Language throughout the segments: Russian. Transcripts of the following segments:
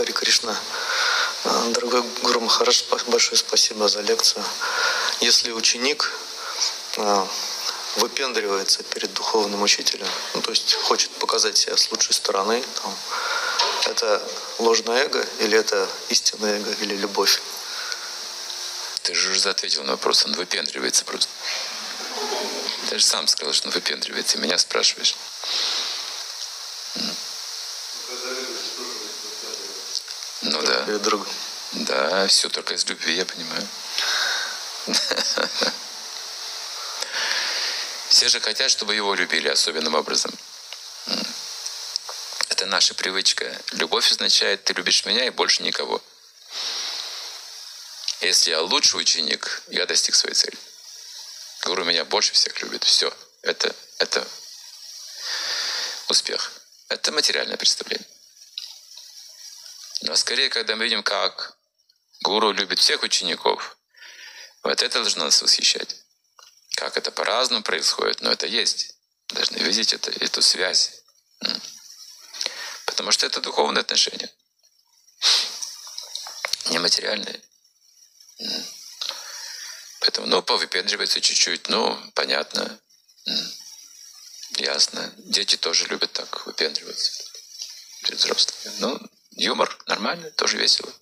Хари Кришна. А, дорогой Гуру Махараш, большое спасибо за лекцию. Если ученик а, выпендривается перед духовным учителем, ну, то есть хочет показать себя с лучшей стороны, там, это ложное эго или это истинное эго или любовь? Ты же уже ответил на вопрос, он выпендривается просто. Ты же сам сказал, что он выпендривается, меня спрашиваешь. Ну да. друг. Да, все только из любви, я понимаю. Все же хотят, чтобы его любили особенным образом. Это наша привычка. Любовь означает, ты любишь меня и больше никого. Если я лучший ученик, я достиг своей цели. Гуру меня больше всех любит. Все. Это, это успех. Это материальное представление. Но скорее, когда мы видим, как гуру любит всех учеников, вот это должно нас восхищать. Как это по-разному происходит, но это есть. Должны видеть это, эту связь. Потому что это духовные отношения. Нематериальные. Поэтому, ну, повыпендривается чуть-чуть, ну, понятно, ясно. Дети тоже любят так выпендриваться перед взрослыми. Ну, юмор нормально, тоже весело.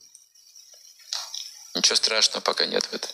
Ничего страшного пока нет в этом.